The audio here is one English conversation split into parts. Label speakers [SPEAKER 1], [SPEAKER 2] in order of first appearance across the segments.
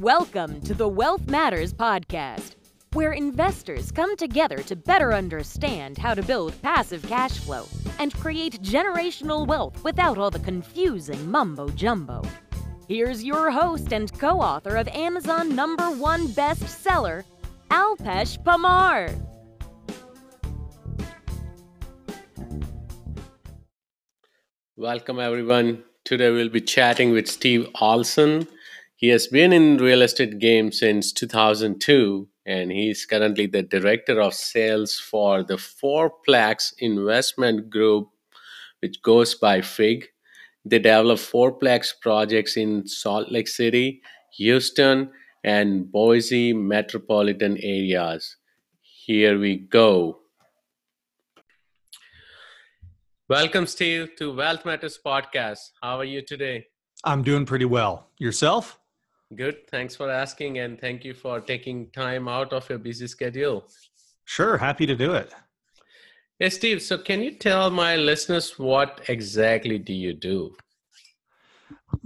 [SPEAKER 1] Welcome to the Wealth Matters Podcast, where investors come together to better understand how to build passive cash flow and create generational wealth without all the confusing mumbo jumbo. Here's your host and co author of Amazon number one bestseller, Alpesh Parmar.
[SPEAKER 2] Welcome, everyone. Today we'll be chatting with Steve Olson. He has been in real estate game since 2002 and he's currently the director of sales for the Fourplex Investment Group, which goes by FIG. They develop Fourplex projects in Salt Lake City, Houston, and Boise metropolitan areas. Here we go. Welcome, Steve, to Wealth Matters Podcast. How are you today?
[SPEAKER 3] I'm doing pretty well. Yourself?
[SPEAKER 2] Good. Thanks for asking, and thank you for taking time out of your busy schedule.
[SPEAKER 3] Sure. Happy to do it.
[SPEAKER 2] Hey, Steve. So, can you tell my listeners what exactly do you do?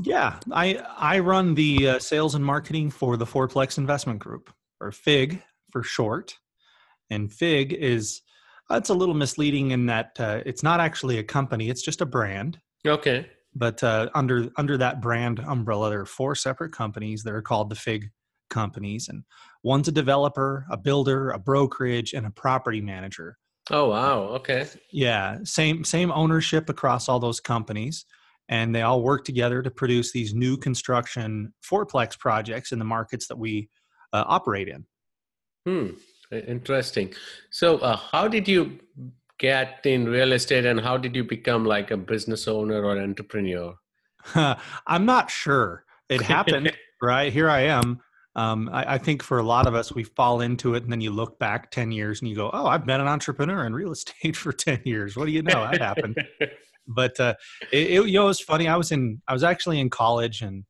[SPEAKER 3] Yeah, I I run the uh, sales and marketing for the Fourplex Investment Group, or FIG for short. And FIG is it's a little misleading in that uh, it's not actually a company; it's just a brand.
[SPEAKER 2] Okay.
[SPEAKER 3] But uh, under under that brand umbrella, there are four separate companies that are called the Fig companies, and one's a developer, a builder, a brokerage, and a property manager.
[SPEAKER 2] Oh wow! Okay.
[SPEAKER 3] Yeah, same same ownership across all those companies, and they all work together to produce these new construction fourplex projects in the markets that we uh, operate in.
[SPEAKER 2] Hmm. Interesting. So, uh, how did you get in real estate, and how did you become like a business owner or entrepreneur?
[SPEAKER 3] I'm not sure. It happened, right? Here I am. Um, I, I, think for a lot of us, we fall into it, and then you look back ten years and you go, "Oh, I've been an entrepreneur in real estate for ten years." What do you know? That happened. but uh, it, it, you know, it was funny. I was in, I was actually in college, and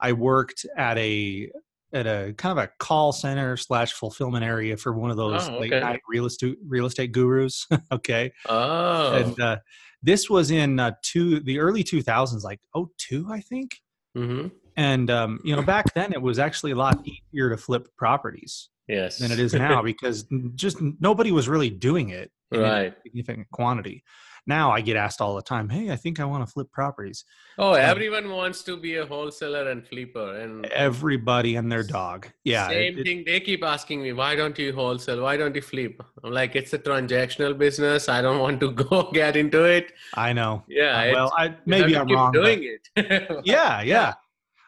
[SPEAKER 3] I worked at a at a kind of a call center slash fulfillment area for one of those oh, okay. late night real estate real estate gurus. okay.
[SPEAKER 2] Oh.
[SPEAKER 3] And uh, this was in uh, two the early two thousands, like oh two, I think.
[SPEAKER 2] Mm-hmm.
[SPEAKER 3] And um, you know, back then it was actually a lot easier to flip properties.
[SPEAKER 2] Yes.
[SPEAKER 3] Than it is now because just nobody was really doing it
[SPEAKER 2] in right.
[SPEAKER 3] significant quantity now I get asked all the time, "Hey, I think I want to flip properties."
[SPEAKER 2] Oh, so, everyone wants to be a wholesaler and flipper, and
[SPEAKER 3] everybody and their dog. Yeah,
[SPEAKER 2] same it, thing. They keep asking me, "Why don't you wholesale? Why don't you flip?" I'm like, "It's a transactional business. I don't want to go get into it."
[SPEAKER 3] I know.
[SPEAKER 2] Yeah.
[SPEAKER 3] Uh, well, I maybe I'm wrong.
[SPEAKER 2] Doing
[SPEAKER 3] but, it. yeah, yeah.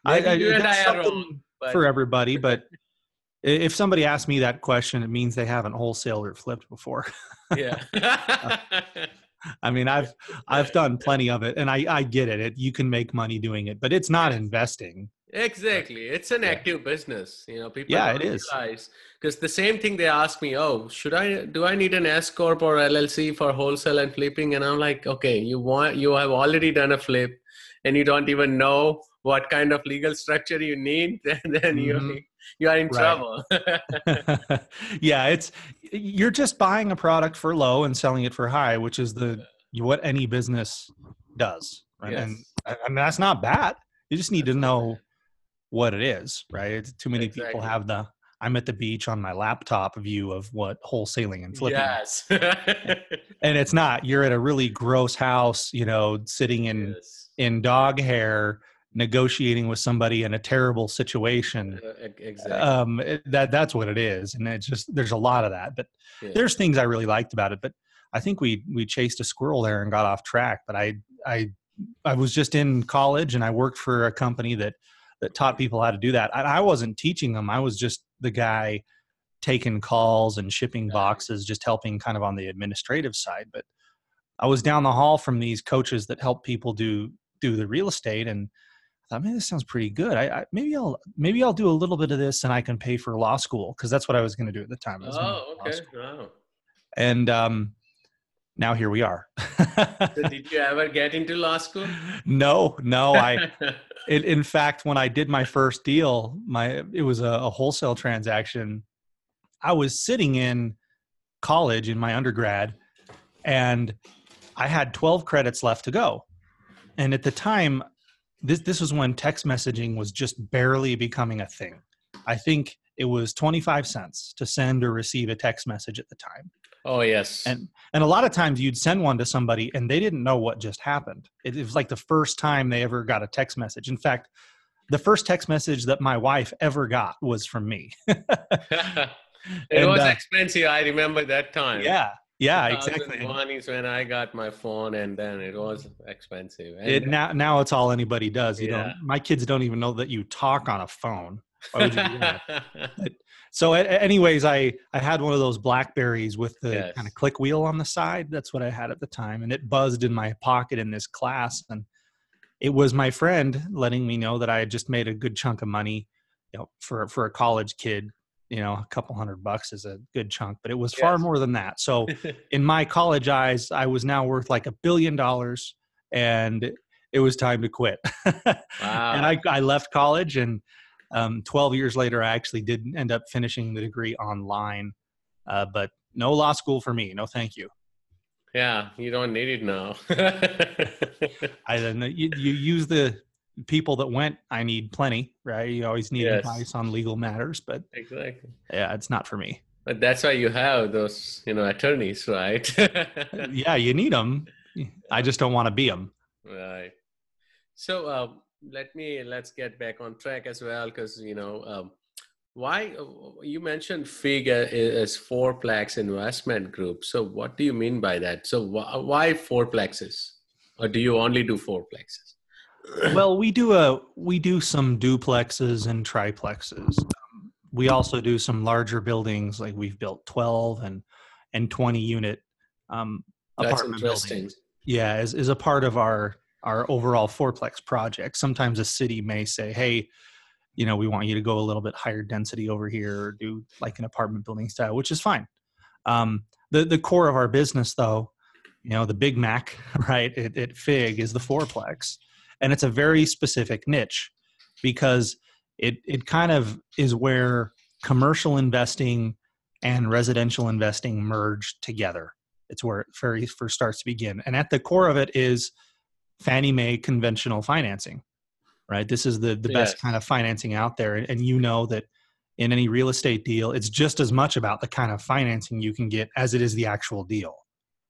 [SPEAKER 2] Maybe I, I, you and I are wrong
[SPEAKER 3] but... for everybody, but if somebody asks me that question, it means they haven't wholesaled or flipped before.
[SPEAKER 2] yeah.
[SPEAKER 3] I mean, I've I've done plenty of it, and I I get it. it you can make money doing it, but it's not investing.
[SPEAKER 2] Exactly, it's an yeah. active business. You know, people.
[SPEAKER 3] Yeah, it is.
[SPEAKER 2] Because the same thing they ask me, oh, should I do I need an S corp or LLC for wholesale and flipping? And I'm like, okay, you want you have already done a flip, and you don't even know what kind of legal structure you need, then, then mm-hmm. you you are in right. trouble.
[SPEAKER 3] yeah, it's you're just buying a product for low and selling it for high, which is the what any business does, right? Yes. And I mean that's not bad. You just need to know what it is, right? It's, too many exactly. people have the I'm at the beach on my laptop view of what wholesaling and flipping.
[SPEAKER 2] Yes.
[SPEAKER 3] and it's not. You're at a really gross house, you know, sitting in yes. in dog hair negotiating with somebody in a terrible situation.
[SPEAKER 2] Uh, exactly.
[SPEAKER 3] Um, that that's what it is, and it's just there's a lot of that. But yeah. there's things I really liked about it. But I think we we chased a squirrel there and got off track. But I I I was just in college and I worked for a company that that taught people how to do that. I, I wasn't teaching them. I was just the guy taking calls and shipping boxes, just helping kind of on the administrative side. But I was down the hall from these coaches that help people do do the real estate and thought, man, this sounds pretty good. I, I, maybe I'll maybe I'll do a little bit of this and I can pay for law school because that's what I was going to do at the time.
[SPEAKER 2] Oh, okay. Wow.
[SPEAKER 3] And um, now here we are.
[SPEAKER 2] so did you ever get into law school?
[SPEAKER 3] No, no. I, it, in fact, when I did my first deal, my it was a, a wholesale transaction. I was sitting in college in my undergrad, and I had 12 credits left to go. And at the time, this this was when text messaging was just barely becoming a thing. I think it was 25 cents to send or receive a text message at the time.
[SPEAKER 2] Oh yes.
[SPEAKER 3] And and a lot of times you'd send one to somebody and they didn't know what just happened. It, it was like the first time they ever got a text message. In fact, the first text message that my wife ever got was from me.
[SPEAKER 2] it and, was uh, expensive. I remember that time.
[SPEAKER 3] Yeah. Yeah, exactly.
[SPEAKER 2] One is when I got my phone, and then it was expensive. And
[SPEAKER 3] it now now it's all anybody does. You yeah. know, my kids don't even know that you talk on a phone. so, anyways, I I had one of those Blackberries with the yes. kind of click wheel on the side. That's what I had at the time, and it buzzed in my pocket in this class, and it was my friend letting me know that I had just made a good chunk of money, you know, for for a college kid you know a couple hundred bucks is a good chunk but it was yes. far more than that so in my college eyes i was now worth like a billion dollars and it was time to quit wow. and I, I left college and um, 12 years later i actually did end up finishing the degree online uh, but no law school for me no thank you
[SPEAKER 2] yeah you don't need it now
[SPEAKER 3] i don't know you, you use the people that went, I need plenty, right? You always need yes. advice on legal matters, but
[SPEAKER 2] exactly,
[SPEAKER 3] yeah, it's not for me.
[SPEAKER 2] But that's why you have those, you know, attorneys, right?
[SPEAKER 3] yeah, you need them. I just don't want to be them.
[SPEAKER 2] Right. So uh, let me let's get back on track as well, because you know, um, why uh, you mentioned FIG as fourplex investment group. So what do you mean by that? So wh- why fourplexes, or do you only do fourplexes?
[SPEAKER 3] Well, we do a we do some duplexes and triplexes. Um, we also do some larger buildings, like we've built twelve and and twenty unit um, apartment buildings. Yeah, is is a part of our our overall fourplex project. Sometimes a city may say, "Hey, you know, we want you to go a little bit higher density over here, or do like an apartment building style," which is fine. Um, the the core of our business, though, you know, the Big Mac, right? At, at Fig is the fourplex and it's a very specific niche because it it kind of is where commercial investing and residential investing merge together. It's where it very first starts to begin, and at the core of it is Fannie Mae conventional financing. Right, this is the the yes. best kind of financing out there, and you know that in any real estate deal, it's just as much about the kind of financing you can get as it is the actual deal,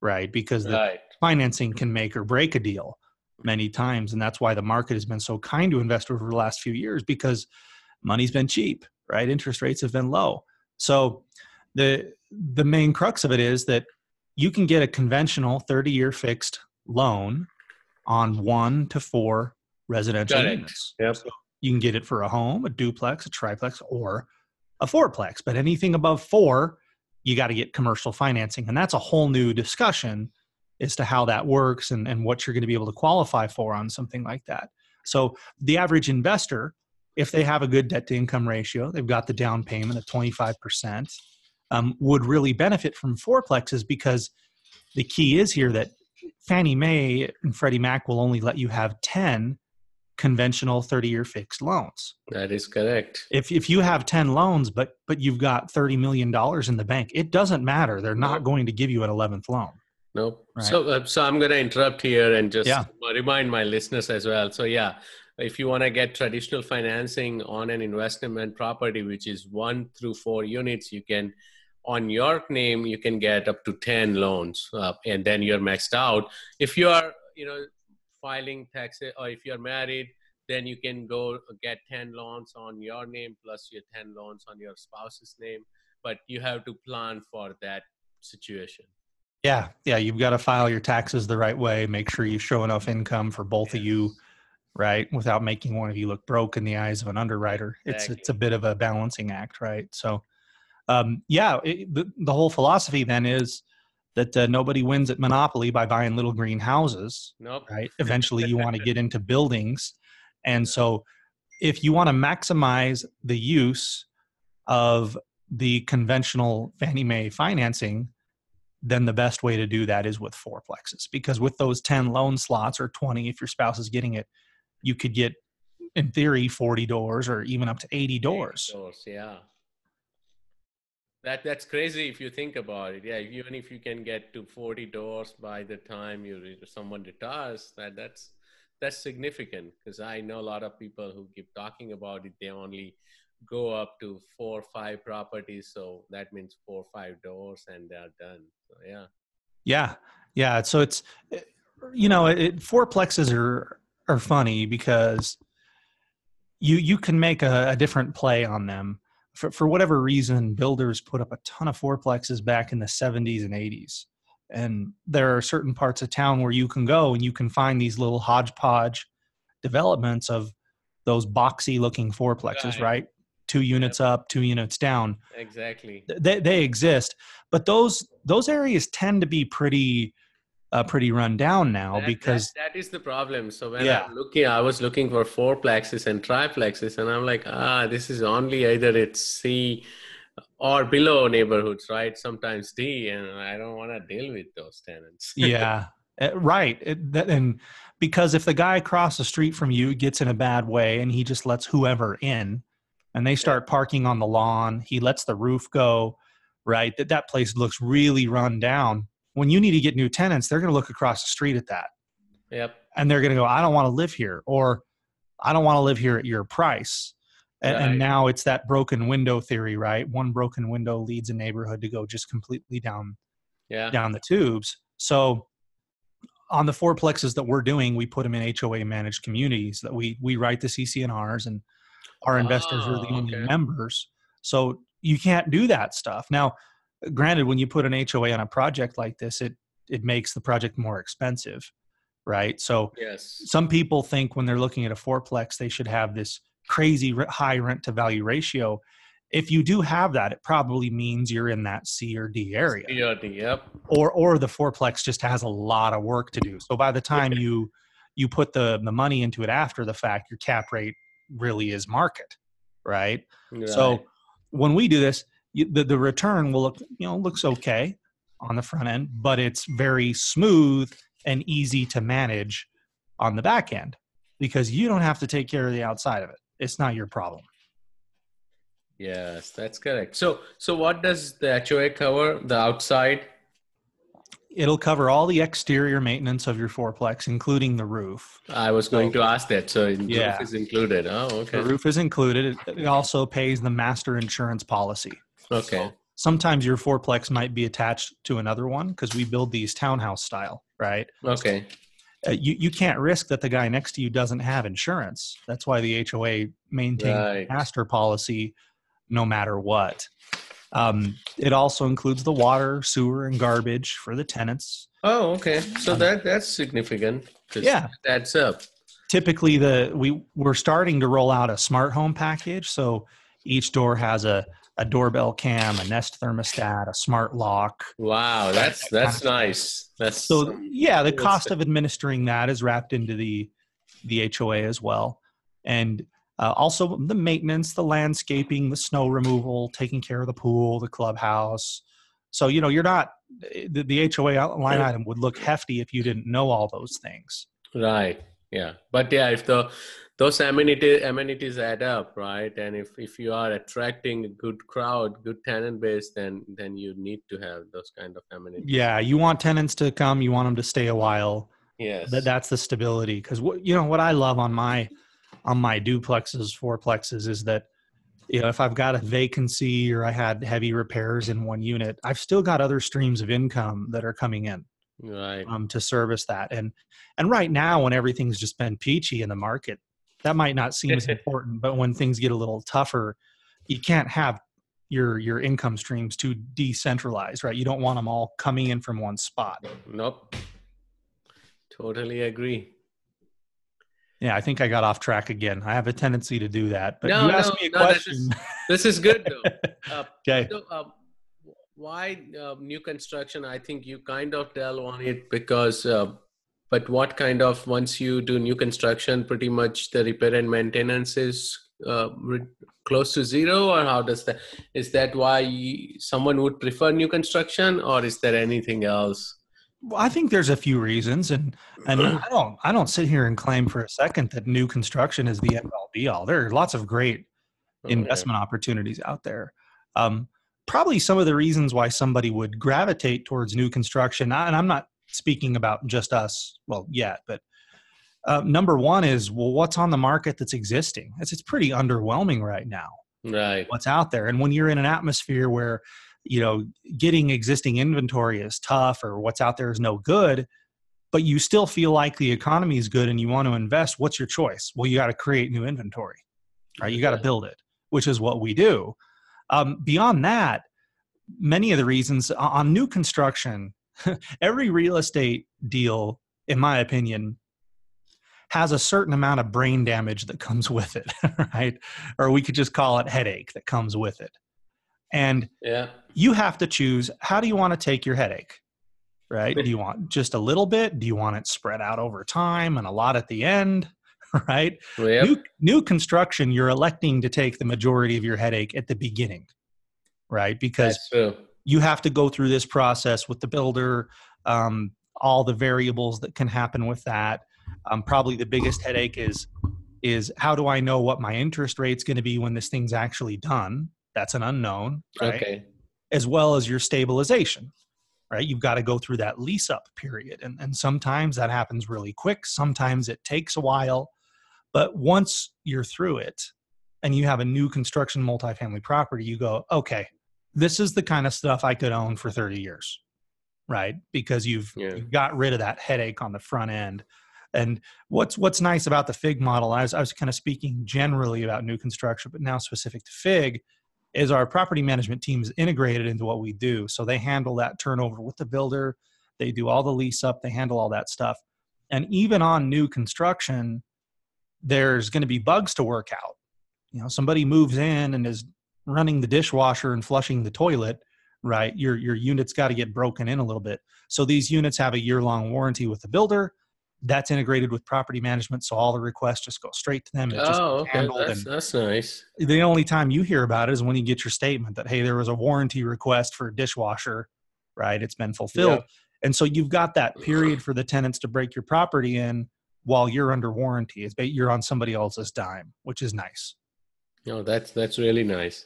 [SPEAKER 3] right? Because the right. financing can make or break a deal many times and that's why the market has been so kind to investors over the last few years because money's been cheap right? Interest rates have been low. So the the main crux of it is that you can get a conventional 30 year fixed loan on one to four residential units.
[SPEAKER 2] Yep. So
[SPEAKER 3] you can get it for a home a duplex a triplex or a fourplex but anything above four you got to get commercial financing and that's a whole new discussion as to how that works and, and what you're going to be able to qualify for on something like that. So the average investor, if they have a good debt to income ratio, they've got the down payment of 25%, um, would really benefit from fourplexes because the key is here that Fannie Mae and Freddie Mac will only let you have 10 conventional 30 year fixed loans.
[SPEAKER 2] That is correct.
[SPEAKER 3] If, if you have 10 loans, but, but you've got $30 million in the bank, it doesn't matter. They're not going to give you an 11th loan.
[SPEAKER 2] Nope. Right. So, uh, so I'm going to interrupt here and just yeah. remind my listeners as well. So, yeah, if you want to get traditional financing on an investment property, which is one through four units, you can, on your name, you can get up to 10 loans uh, and then you're maxed out. If you are, you know, filing taxes or if you're married, then you can go get 10 loans on your name plus your 10 loans on your spouse's name. But you have to plan for that situation.
[SPEAKER 3] Yeah, yeah, you've got to file your taxes the right way. Make sure you show enough income for both of you, right? Without making one of you look broke in the eyes of an underwriter. It's it's a bit of a balancing act, right? So, um, yeah, it, the the whole philosophy then is that uh, nobody wins at Monopoly by buying little green houses.
[SPEAKER 2] Nope.
[SPEAKER 3] Right. Eventually, you want to get into buildings, and so if you want to maximize the use of the conventional Fannie Mae financing then the best way to do that is with fourplexes because with those 10 loan slots or 20 if your spouse is getting it you could get in theory 40 doors or even up to 80 doors,
[SPEAKER 2] 80 doors yeah. That that's crazy if you think about it. Yeah even if you can get to 40 doors by the time you someone retires that that's that's significant because i know a lot of people who keep talking about it. They only go up to four or five properties. So that means four or five doors and they're done. So yeah.
[SPEAKER 3] Yeah. Yeah. So it's, you know, it, fourplexes are, are funny because you, you can make a, a different play on them for, for whatever reason, builders put up a ton of fourplexes back in the 70s and 80s. And there are certain parts of town where you can go and you can find these little hodgepodge developments of those boxy looking fourplexes, right? right? Two units yep. up, two units down.
[SPEAKER 2] Exactly.
[SPEAKER 3] They, they exist, but those those areas tend to be pretty uh, pretty run down now
[SPEAKER 2] that,
[SPEAKER 3] because
[SPEAKER 2] that, that is the problem. So when yeah. I'm looking, I was looking for fourplexes and triplexes, and I'm like, ah, this is only either it's C or below neighborhoods, right? Sometimes D, and I don't want to deal with those tenants.
[SPEAKER 3] yeah, eh, right. It, that, and because if the guy across the street from you gets in a bad way and he just lets whoever in, and they start parking on the lawn, he lets the roof go, right? That that place looks really run down when you need to get new tenants, they're going to look across the street at that.
[SPEAKER 2] Yep.
[SPEAKER 3] And they're going to go, I don't want to live here, or I don't want to live here at your price. And, right. and now it's that broken window theory, right? One broken window leads a neighborhood to go just completely down,
[SPEAKER 2] yeah.
[SPEAKER 3] down the tubes. So on the fourplexes that we're doing, we put them in HOA managed communities that we we write the CC&Rs and our investors oh, are the only okay. members. So you can't do that stuff. Now, granted when you put an hoa on a project like this it it makes the project more expensive right? So
[SPEAKER 2] yes.
[SPEAKER 3] some people think when they're looking at a fourplex they should have this crazy high rent to value ratio. If you do have that it probably means you're in that c or d area.
[SPEAKER 2] C or d yep.
[SPEAKER 3] Or or the fourplex just has a lot of work to do. So by the time you you put the the money into it after the fact your cap rate really is market right, right. so when we do this the, the return will look you know looks okay on the front end but it's very smooth and easy to manage on the back end because you don't have to take care of the outside of it. It's not your problem.
[SPEAKER 2] Yes that's correct. So so what does the hoa cover? The outside
[SPEAKER 3] it'll cover all the exterior maintenance of your fourplex including the roof
[SPEAKER 2] i was going so, to ask that so yeah. roof is included oh okay
[SPEAKER 3] the roof is included it also pays the master insurance policy
[SPEAKER 2] Okay. So
[SPEAKER 3] sometimes your fourplex might be attached to another one because we build these townhouse style, right?
[SPEAKER 2] Okay.
[SPEAKER 3] Uh, you, you can't risk that the guy next to you doesn't have insurance. That's why the HOA maintains right. master policy no matter what. Um, it also includes the water, sewer, and garbage for the tenants.
[SPEAKER 2] Oh, okay. So um, that that's significant.
[SPEAKER 3] Yeah,
[SPEAKER 2] that's up.
[SPEAKER 3] Typically, the we we're starting to roll out a smart home package. So each door has a a doorbell cam, a Nest thermostat, a smart lock.
[SPEAKER 2] Wow, that's that's nice. That's
[SPEAKER 3] so yeah. The cost of administering that is wrapped into the the HOA as well, and uh, also the maintenance, the landscaping, the snow removal, taking care of the pool, the clubhouse. So you know you're not the, the HOA line item would look hefty if you didn't know all those things.
[SPEAKER 2] Right. Yeah. But yeah, if the those amenities amenities add up right and if, if you are attracting a good crowd good tenant base then then you need to have those kind of amenities
[SPEAKER 3] yeah you want tenants to come you want them to stay a while
[SPEAKER 2] yes
[SPEAKER 3] that, that's the stability because what you know what i love on my on my duplexes fourplexes is that you know if i've got a vacancy or i had heavy repairs in one unit i've still got other streams of income that are coming in
[SPEAKER 2] right.
[SPEAKER 3] um, to service that. And and right now when everything's just been peachy in the market that might not seem as important but when things get a little tougher you can't have your your income streams too decentralized right? You don't want them all coming in from one spot.
[SPEAKER 2] Nope. Totally agree
[SPEAKER 3] yeah i think i got off track again. I have a tendency to do that but no, you asked no, me a no, question
[SPEAKER 2] this is, this is good though. Uh, okay. so, uh, why uh, new construction? I think you kind of tell on it because uh, but what kind of once you do new construction pretty much the repair and maintenance is uh, re- close to zero or how does that is that why someone would prefer new construction or is there anything else
[SPEAKER 3] well, I think there's a few reasons, and and I don't I don't sit here and claim for a second that new construction is the end all be all. There are lots of great investment opportunities out there. Um, probably some of the reasons why somebody would gravitate towards new construction, and I'm not speaking about just us, well, yet, but uh, number one is well, what's on the market that's existing? It's it's pretty underwhelming right now.
[SPEAKER 2] right
[SPEAKER 3] what's out there and when you're in an atmosphere where you know getting existing inventory is tough or what's out there is no good but you still feel like the economy is good and you want to invest what's your choice well you got to create new inventory right you got to build it which is what we do um, beyond that many of the reasons on new construction every real estate deal in my opinion has a certain amount of brain damage that comes with it, right? Or we could just call it headache that comes with it. And
[SPEAKER 2] yeah.
[SPEAKER 3] you have to choose how do you want to take your headache? Right? Do you want just a little bit? Do you want it spread out over time and a lot at the end? Right?
[SPEAKER 2] Yep.
[SPEAKER 3] New, new construction, you're electing to take the majority of your headache at the beginning, right? Because you have to go through this process with the builder, um, all the variables that can happen with that um, probably the biggest headache is is how do I know what my interest rate's going to be when this thing's actually done? That's an unknown, right?
[SPEAKER 2] Okay.
[SPEAKER 3] As well as your stabilization, right? You've got to go through that lease up period. And, and sometimes that happens really quick. Sometimes it takes a while. But once you're through it and you have a new construction multifamily property, you go, okay, this is the kind of stuff I could own for 30 years, right? Because you've, yeah. you've got rid of that headache on the front end and what's what's nice about the Fig model, I was, I was kind of speaking generally about new construction, but now specific to Fig, is our property management team is integrated into what we do. So they handle that turnover with the builder, they do all the lease up, they handle all that stuff. And even on new construction, there's going to be bugs to work out. You know, somebody moves in and is running the dishwasher and flushing the toilet, right? Your your unit's got to get broken in a little bit. So these units have a year long warranty with the builder that's integrated with property management so all the requests just go straight to them
[SPEAKER 2] oh okay that's, that's nice.
[SPEAKER 3] the only time you hear about it is when you get your statement that hey there was a warranty request for a dishwasher right? It's been fulfilled. Yep. and so you've got that period for the tenants to break your property in while you're under warranty. It's you're on somebody else's dime which is nice.
[SPEAKER 2] No that's that's really nice.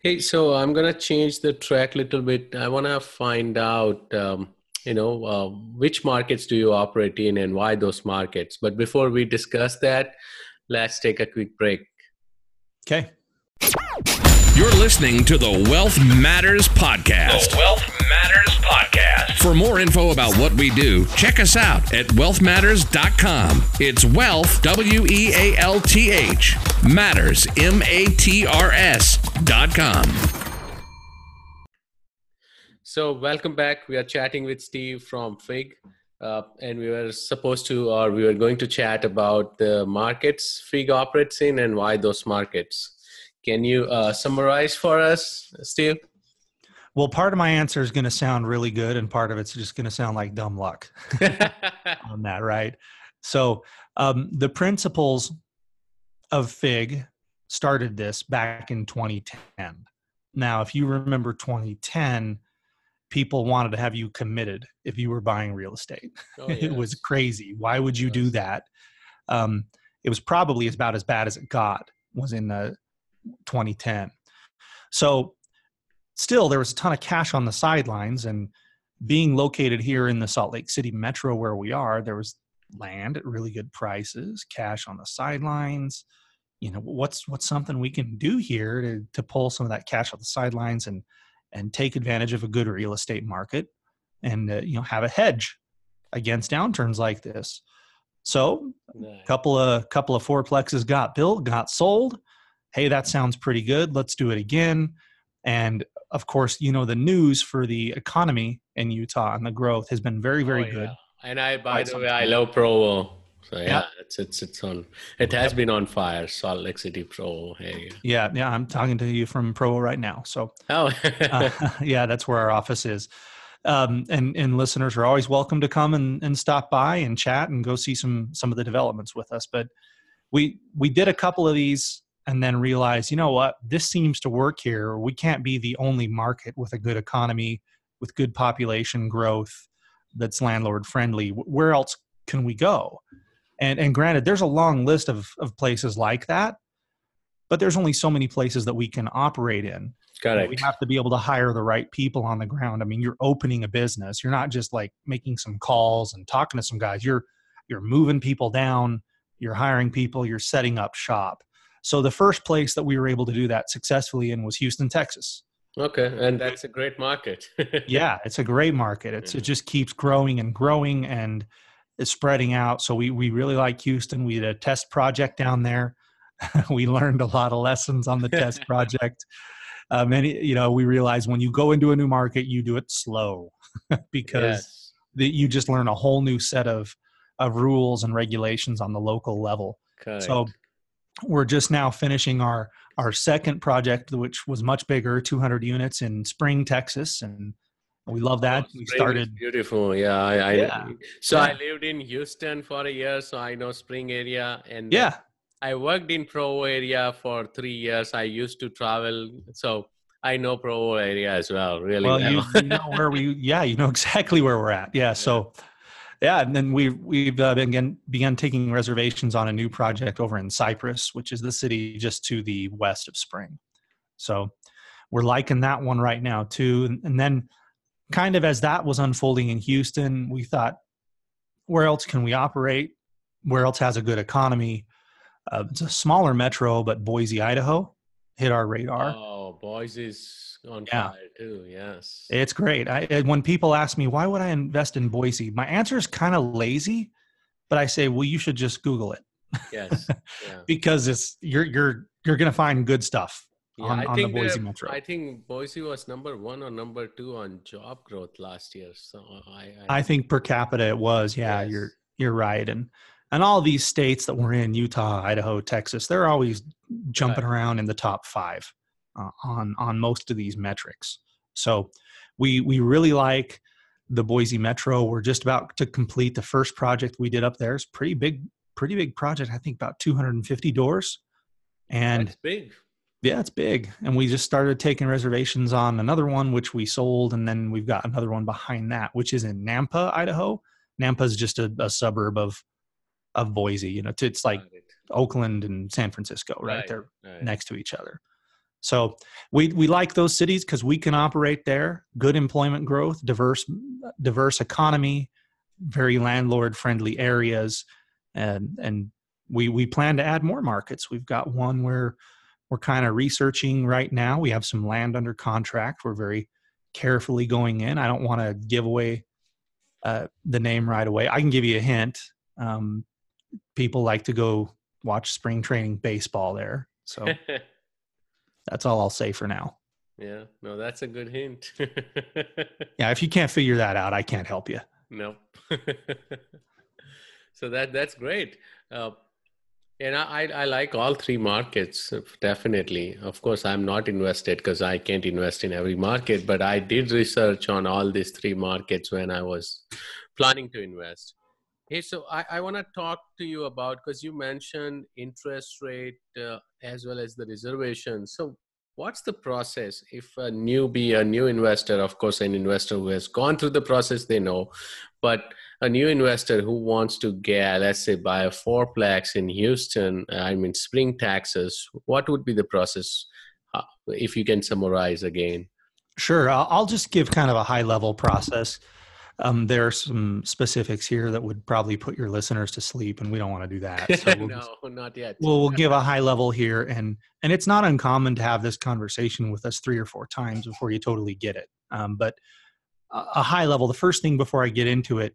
[SPEAKER 2] Hey so i'm gonna change the track a little bit. I want to find out um, you know uh, which markets do you operate in and why those markets? But before we discuss that let's take a quick break.
[SPEAKER 3] Okay.
[SPEAKER 4] You're listening to the wealth matters podcast.
[SPEAKER 5] The wealth matters podcast.
[SPEAKER 4] For more info about what we do check us out at wealthmatters.com it's wealth w-e-a-l-t-h matters m-a-t-r-s dot com
[SPEAKER 2] so, welcome back. We are chatting with Steve from Fig, uh, and we were supposed to, or we were going to chat about the markets Fig operates in and why those markets. Can you uh, summarize for us, Steve?
[SPEAKER 3] Well, part of my answer is going to sound really good, and part of it's just going to sound like dumb luck on that, right? So, um, the principals of Fig started this back in 2010. Now, if you remember 2010, people wanted to have you committed if you were buying real estate. Oh, yes. it was crazy. Why would you do that? Um, it was probably about as bad as it got. Was in uh, 2010. So still, there was a ton of cash on the sidelines, and being located here in the Salt Lake City metro where we are, there was land at really good prices, cash on the sidelines. You know, what's what's something we can do here to to pull some of that cash off the sidelines and and take advantage of a good real estate market and uh, you know have a hedge against downturns like this. So a couple of couple of fourplexes got built got sold. Hey that sounds pretty good. Let's do it again. And of course you know the news for the economy in utah and the growth has been very very oh, yeah. good
[SPEAKER 2] and i by the way i love provo so yeah, it's it's it's on. It has been on fire. Salt Lake City Pro. Hey.
[SPEAKER 3] Yeah, yeah. I'm talking to you from Pro right now. So.
[SPEAKER 2] Oh. uh,
[SPEAKER 3] yeah, that's where our office is. Um, and and listeners are always welcome to come and, and stop by and chat and go see some some of the developments with us. But we we did a couple of these and then realized, you know what, this seems to work here. We can't be the only market with a good economy, with good population growth, that's landlord friendly. Where else can we go? And and granted, there's a long list of of places like that, but there's only so many places that we can operate in.
[SPEAKER 2] Got it.
[SPEAKER 3] We have to be able to hire the right people on the ground. I mean, you're opening a business. You're not just like making some calls and talking to some guys. You're you're moving people down. You're hiring people. You're setting up shop. So the first place that we were able to do that successfully in was Houston, Texas.
[SPEAKER 2] Okay, and that's a great market.
[SPEAKER 3] yeah, it's a great market. It's it mm. just keeps growing and growing and it's spreading out. So we we really like Houston. We did a test project down there. we learned a lot of lessons on the test project. Uh, many, you know, we realized when you go into a new market, you do it slow because yes. the, you just learn a whole new set of of rules and regulations on the local level. Correct. So we're just now finishing our our second project, which was much bigger, 200 units in Spring, Texas, and we love that. Oh, we started
[SPEAKER 2] beautiful. Yeah, I, I yeah. so yeah. I lived in Houston for a year, so I know Spring area, and
[SPEAKER 3] yeah,
[SPEAKER 2] I worked in Provo area for three years. I used to travel, so I know Provo area as well. Really well.
[SPEAKER 3] well. You, you, know where we? Yeah, you know exactly where we're at. Yeah, so yeah, and then we've we've uh, begun begun taking reservations on a new project over in Cypress, which is the city just to the west of Spring. So we're liking that one right now too. And, and then, kind of as that was unfolding in Houston, we thought, where else can we operate? Where else has a good economy? Uh, it's a smaller metro, but Boise, Idaho, hit our radar.
[SPEAKER 2] Oh, Boise's on yeah. fire too. Yes,
[SPEAKER 3] it's great. I, when people ask me why would I invest in Boise, my answer is kind of lazy, but I say, well, you should just Google it.
[SPEAKER 2] Yes, yeah.
[SPEAKER 3] because it's you're you're you're gonna find good stuff. Yeah, on, on the Boise Metro.
[SPEAKER 2] I think Boise was number one or number two on job growth last year. So I,
[SPEAKER 3] I, I think per capita it was. Yeah, yes. you're you're right, and and all these states that we're in Utah, Idaho, Texas, they're always jumping right. around in the top five uh, on on most of these metrics. So we we really like the Boise Metro. We're just about to complete the first project we did up there. It's pretty big, pretty big project. I think about 250 doors. And
[SPEAKER 2] That's big.
[SPEAKER 3] Yeah, it's big. And we just started taking reservations on another one, which we sold, and then we've got another one behind that, which is in Nampa, Idaho. Nampa is just a, a suburb of of Boise. You know, it's like Oakland and San Francisco, right? right. They're right. next to each other. So we we like those cities because we can operate there. Good employment growth, diverse diverse economy, very landlord friendly areas, and and we we plan to add more markets. We've got one where we're kind of researching right now. We have some land under contract. We're very carefully going in. I don't want to give away uh, the name right away. I can give you a hint. Um, people like to go watch spring training baseball there, so. That's all I'll say for now.
[SPEAKER 2] Yeah, no, that's a good hint.
[SPEAKER 3] yeah, if you can't figure that out, I can't help you.
[SPEAKER 2] No. so that that's great. Uh, and I, I like all three markets definitely. Of course, I'm not invested because I can't invest in every market, but I did research on all these three markets when I was planning to invest. Hey, so I, I want to talk to you about because you mentioned interest rate uh, as well as the reservation. So, what's the process if a newbie, a new investor, of course, an investor who has gone through the process, they know, but a new investor who wants to get, let's say, buy a fourplex in Houston, I mean, Spring, Texas, what would be the process uh, if you can summarize again?
[SPEAKER 3] Sure. I'll just give kind of a high level process. Um, there are some specifics here that would probably put your listeners to sleep, and we don't want to do that.
[SPEAKER 2] So we'll no, just, not yet.
[SPEAKER 3] Well, we'll give a high level here, and and it's not uncommon to have this conversation with us three or four times before you totally get it. Um, but a, a high level, the first thing before I get into it,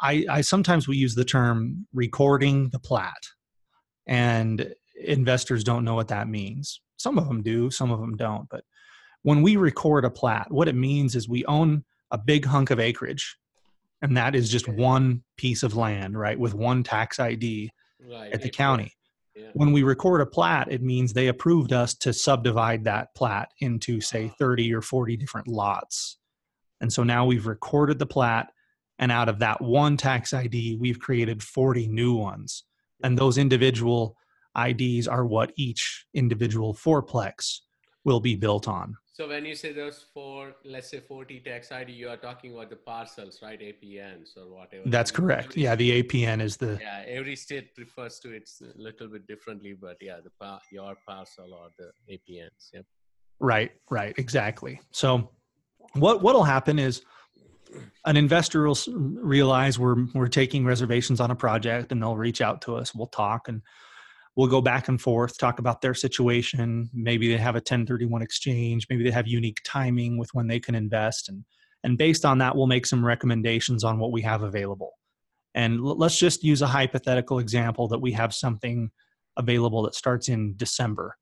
[SPEAKER 3] I, I sometimes we use the term recording the plat, and investors don't know what that means. Some of them do, some of them don't. But when we record a plat, what it means is we own a big hunk of acreage. And that is just one piece of land right with one tax id right. at the county. Yeah. when we record a plat it means they approved us to subdivide that plat into say ah. 30 or 40 different lots. And so now we've recorded the plat and out of that one tax id we've created 40 new ones. And those individual ids are what each individual fourplex will be built on
[SPEAKER 2] so when you say those four, let's say 40 tax ID, you are talking about the parcels, right? APNs or whatever.
[SPEAKER 3] That's correct. Yeah, the APN is the.
[SPEAKER 2] Yeah, every state refers to it a little bit differently, but yeah, the your parcel or the APNs. Yep.
[SPEAKER 3] Right. Right. Exactly. So, what what'll happen is an investor will realize we're we're taking reservations on a project, and they'll reach out to us. We'll talk, and we'll go back and forth, talk about their situation. Maybe they have a 1031 exchange. Maybe they have unique timing with when they can invest. And, and based on that, we'll make some recommendations on what we have available. And l- let's just use a hypothetical example that we have something available that starts in December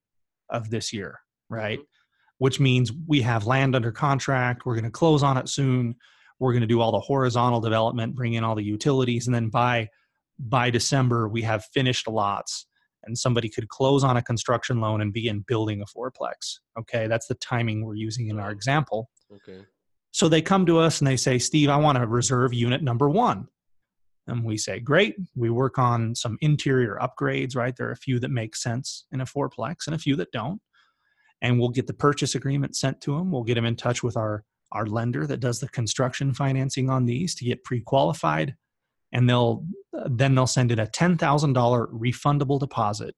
[SPEAKER 3] of this year, right? Mm-hmm. Which means we have land under contract. We're going to close on it soon. We're going to do all the horizontal development, bring in all the utilities, and then by by December we have finished lots and somebody could close on a construction loan and begin building a fourplex. Okay, that's the timing we're using in our example. Okay. So they come to us and they say, Steve, I want to reserve unit number one. And we say, great. We work on some interior upgrades, right? There are a few that make sense in a fourplex and a few that don't. And we'll get the purchase agreement sent to them. We'll get them in touch with our, our lender that does the construction financing on these to get pre qualified and they'll then they'll send in a $10,000 refundable deposit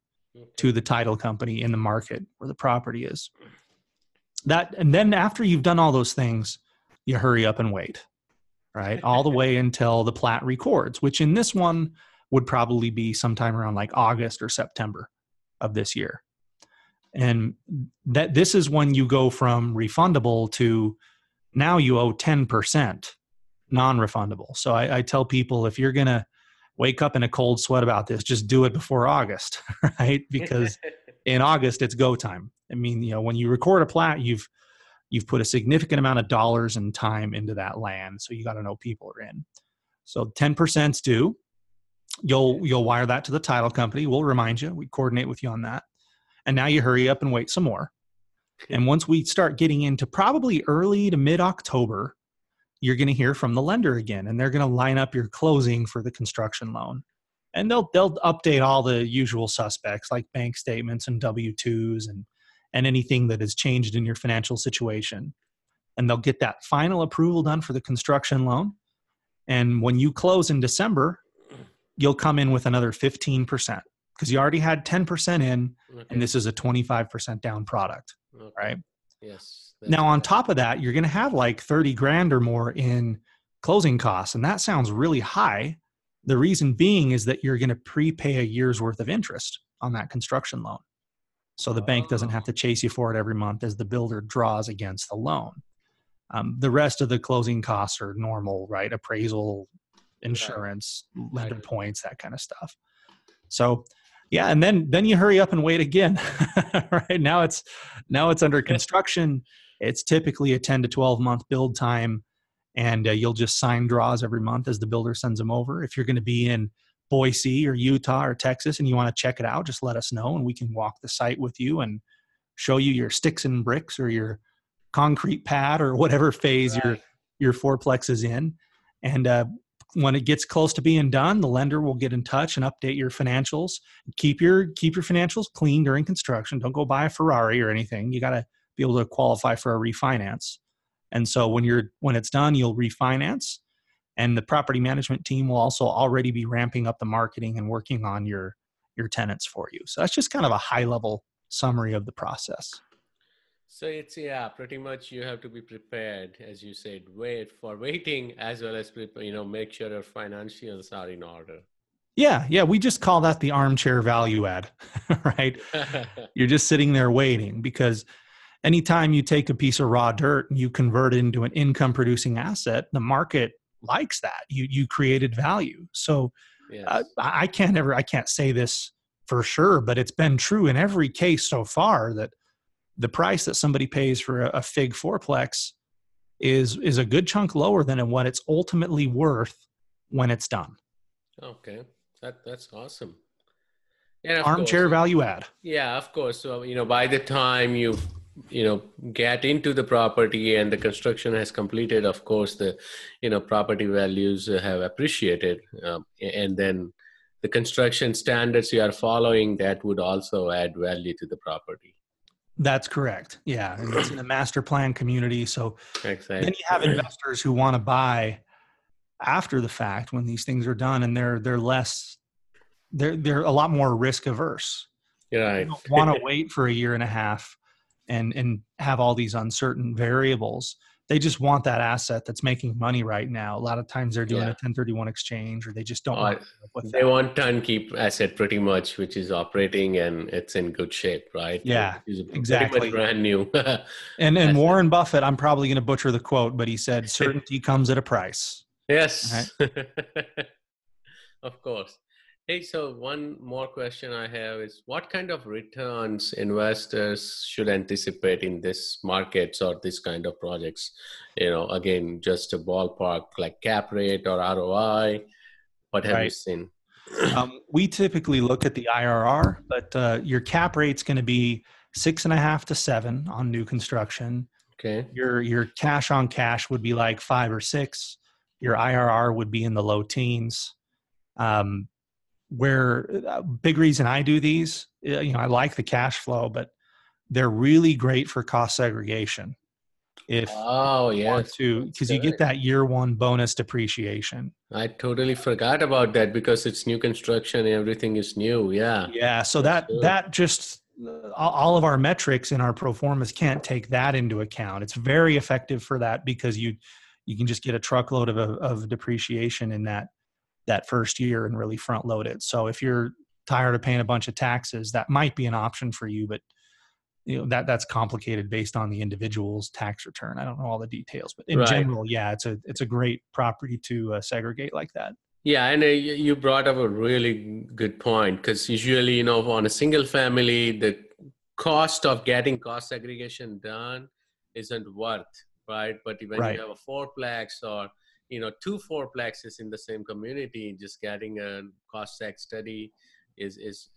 [SPEAKER 3] to the title company in the market where the property is. That and then after you've done all those things, you hurry up and wait. Right? all the way until the plat records, which in this one would probably be sometime around like August or September of this year. And that this is when you go from refundable to now you owe 10% non-refundable. So I, I tell people if you're gonna wake up in a cold sweat about this, just do it before August, right? Because in August it's go time. I mean, you know, when you record a plat, you've you've put a significant amount of dollars and time into that land, so you got to know people are in. So 10%'s due. You'll you'll wire that to the title company. We'll remind you. We coordinate with you on that. And now you hurry up and wait some more. And once we start getting into probably early to mid October, you're going to hear from the lender again and they're going to line up your closing for the construction loan and they'll they'll update all the usual suspects like bank statements and w2s and and anything that has changed in your financial situation and they'll get that final approval done for the construction loan and when you close in december you'll come in with another 15% because you already had 10% in okay. and this is a 25% down product okay. right
[SPEAKER 2] yes
[SPEAKER 3] now, on top of that, you're going to have like 30 grand or more in closing costs. And that sounds really high. The reason being is that you're going to prepay a year's worth of interest on that construction loan. So the bank doesn't have to oh. chase you for it every month as the builder draws against the loan. Um, the rest of the closing costs are normal, right? Appraisal, insurance, right. lender right. points, that kind of stuff. So yeah and then then you hurry up and wait again right now it's now it's under construction it's typically a 10 to 12 month build time, and uh, you'll just sign draws every month as the builder sends them over. If you're going to be in Boise or Utah or Texas and you want to check it out, just let us know and we can walk the site with you and show you your sticks and bricks or your concrete pad or whatever phase right. your your fourplex is in. And uh, when it gets close to being done, the lender will get in touch and update your financials. Keep your keep your financials clean during construction. Don't go buy a Ferrari or anything. You got to be able to qualify for a refinance. And so when you're when it's done, you'll refinance, and the property management team will also already be ramping up the marketing and working on your your tenants for you. So that's just kind of a high level summary of the process.
[SPEAKER 2] So it's yeah, pretty much you have to be prepared, as you said, wait for waiting as well as you know make sure your financials are in order.
[SPEAKER 3] Yeah, yeah, we just call that the armchair value add, right? You're just sitting there waiting because anytime you take a piece of raw dirt and you convert it into an income producing asset, the market likes that. You you created value. So yes. uh, I can't ever I can't say this for sure, but it's been true in every case so far that the price that somebody pays for a, a fig fourplex is is a good chunk lower than what it's ultimately worth when it's done.
[SPEAKER 2] Okay, that that's awesome.
[SPEAKER 3] And armchair course, value add.
[SPEAKER 2] Yeah, of course. So you know, by the time you you know get into the property and the construction has completed of course the you know property values have appreciated um, and then the construction standards you are following that would also add value to the property
[SPEAKER 3] that's correct. Yeah and it's in a master plan community so exactly. then you have investors who want to buy after the fact when these things are done and they're they're less they're they're a lot more risk averse Yeah, don't want to wait for a year and a half and and have all these uncertain variables they just want that asset that's making money right now. A lot of times they're doing yeah. a 1031 exchange or they just don't uh,
[SPEAKER 2] want They that. want turnkey asset pretty much, which is operating and it's in good shape, right?
[SPEAKER 3] Yeah, exactly.
[SPEAKER 2] brand new.
[SPEAKER 3] and and Warren Buffett, I'm probably going to butcher the quote, but he said, certainty comes at a price.
[SPEAKER 2] Yes. Right? of course. Hey, so one more question I have is what kind of returns investors should anticipate in this markets or this kind of projects? You know, again, just a ballpark like cap rate or ROI. What have right. you seen?
[SPEAKER 3] um, we typically look at the IRR, but uh, your cap rate's going to be six and a half to seven on new construction.
[SPEAKER 2] Okay.
[SPEAKER 3] Your your cash on cash would be like five or six. Your IRR would be in the low teens. Um, where uh, big reason I do these, uh, you know, I like the cash flow, but they're really great for cost segregation.
[SPEAKER 2] If oh yeah,
[SPEAKER 3] to because you get that year one bonus depreciation.
[SPEAKER 2] I totally forgot about that because it's new construction, everything is new. Yeah,
[SPEAKER 3] yeah. So That's that good. that just uh, all of our metrics in our pro formas can't take that into account. It's very effective for that because you you can just get a truckload of of depreciation in that that first year and really front load it. So if you're tired of paying a bunch of taxes, that might be an option for you, but you know that that's complicated based on the individual's tax return. I don't know all the details, but in right. general, yeah, it's a it's a great property to uh, segregate like that.
[SPEAKER 2] Yeah, and uh, you brought up a really good point because usually, you know, on a single family, the cost of getting cost segregation done isn't worth right. But when right. you have a fourplex or you know two fourplexes in the same community just getting a cost seg study is is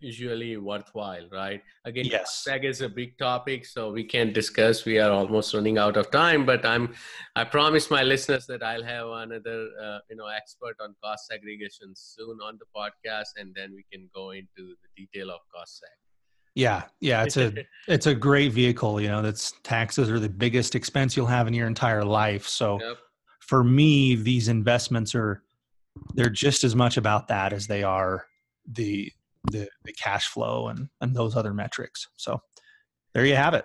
[SPEAKER 2] usually worthwhile right again
[SPEAKER 3] yes
[SPEAKER 2] seg is a big topic so we can't discuss we are almost running out of time but i'm i promise my listeners that i'll have another uh, you know expert on cost segregation soon on the podcast and then we can go into the detail of cost seg
[SPEAKER 3] yeah, yeah, it's a it's a great vehicle. You know, that's taxes are the biggest expense you'll have in your entire life. So yep for me, these investments are they're just as much about that as they are the the, the cash flow and and those other metrics. So there you have it.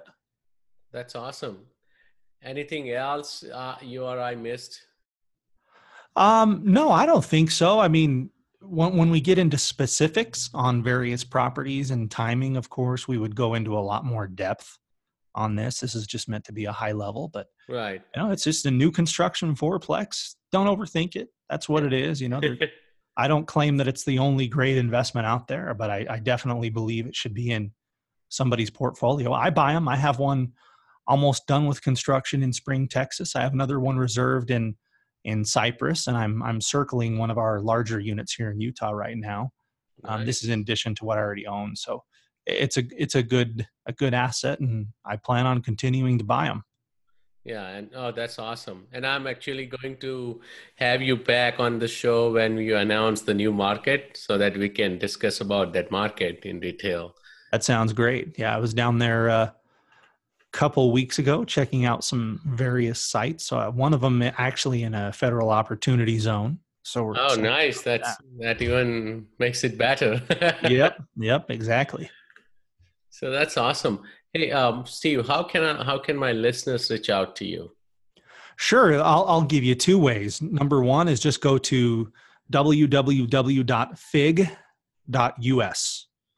[SPEAKER 2] That's awesome. Anything else uh, you or I missed?
[SPEAKER 3] Um, no, I don't think so. I mean, when, when we get into specifics on various properties and timing, of course, we would go into a lot more depth on this. This is just meant to be a high level, but
[SPEAKER 2] right,
[SPEAKER 3] you know, it's just a new construction fourplex. Don't overthink it. That's what it is. You know, I don't claim that it's the only great investment out there, but I, I, definitely believe it should be in somebody's portfolio. I buy them. I have one almost done with construction in Spring, Texas. I have another one reserved in in Cypress, and I'm I'm circling one of our larger units here in Utah right now. Nice. Um, this is in addition to what I already own. So it's a it's a good a good asset, and I plan on continuing to buy them.
[SPEAKER 2] Yeah, and oh, that's awesome. And I'm actually going to have you back on the show when you announce the new market so that we can discuss about that market in detail.
[SPEAKER 3] That sounds great. Yeah, I was down there a uh, couple weeks ago checking out some various sites. So uh, one of them actually in a federal opportunity zone. So
[SPEAKER 2] oh, nice. That's that. that even makes it better.
[SPEAKER 3] yep. Yep. Exactly.
[SPEAKER 2] So that's awesome. Hey, um, Steve, how can I, how can my listeners reach out to you?
[SPEAKER 3] Sure, I'll I'll give you two ways. Number one is just go to www.fig.us.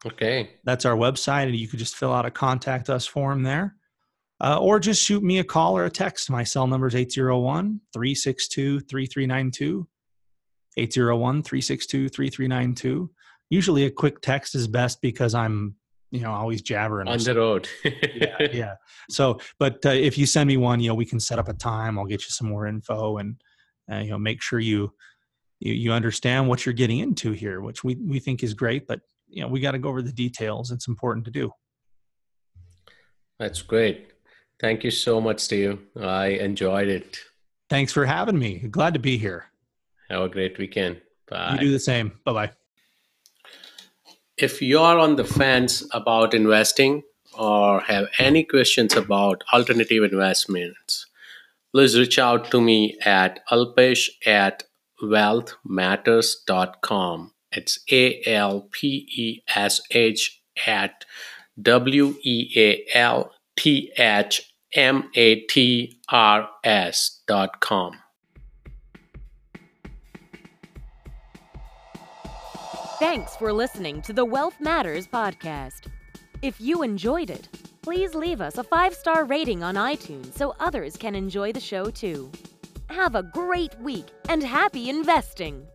[SPEAKER 2] Okay,
[SPEAKER 3] that's our website, and you could just fill out a contact us form there. Uh, or just shoot me a call or a text. My cell number is 801 362 3392. 801 362 3392. Usually a quick text is best because I'm you know always jabbering
[SPEAKER 2] on the road.
[SPEAKER 3] Yeah yeah. So but uh, if you send me one you know we can set up a time. I'll get you some more info and uh, you know make sure you, you you understand what you're getting into here which we we think is great but you know we got to go over the details. It's important to do.
[SPEAKER 2] That's great. Thank you so much steve. I enjoyed it.
[SPEAKER 3] Thanks for having me. Glad to be here.
[SPEAKER 2] Have a great weekend. Bye
[SPEAKER 3] you do the same. Bye bye
[SPEAKER 2] if you're on the fence about investing or have any questions about alternative investments, please reach out to me at alpesh at wealthmatters.com. It's A L P E S H at W E A L T H M A T R S dot com.
[SPEAKER 1] Thanks for listening to the Wealth Matters podcast. If you enjoyed it, please leave us a five star rating on iTunes so others can enjoy the show too. Have a great week and happy investing!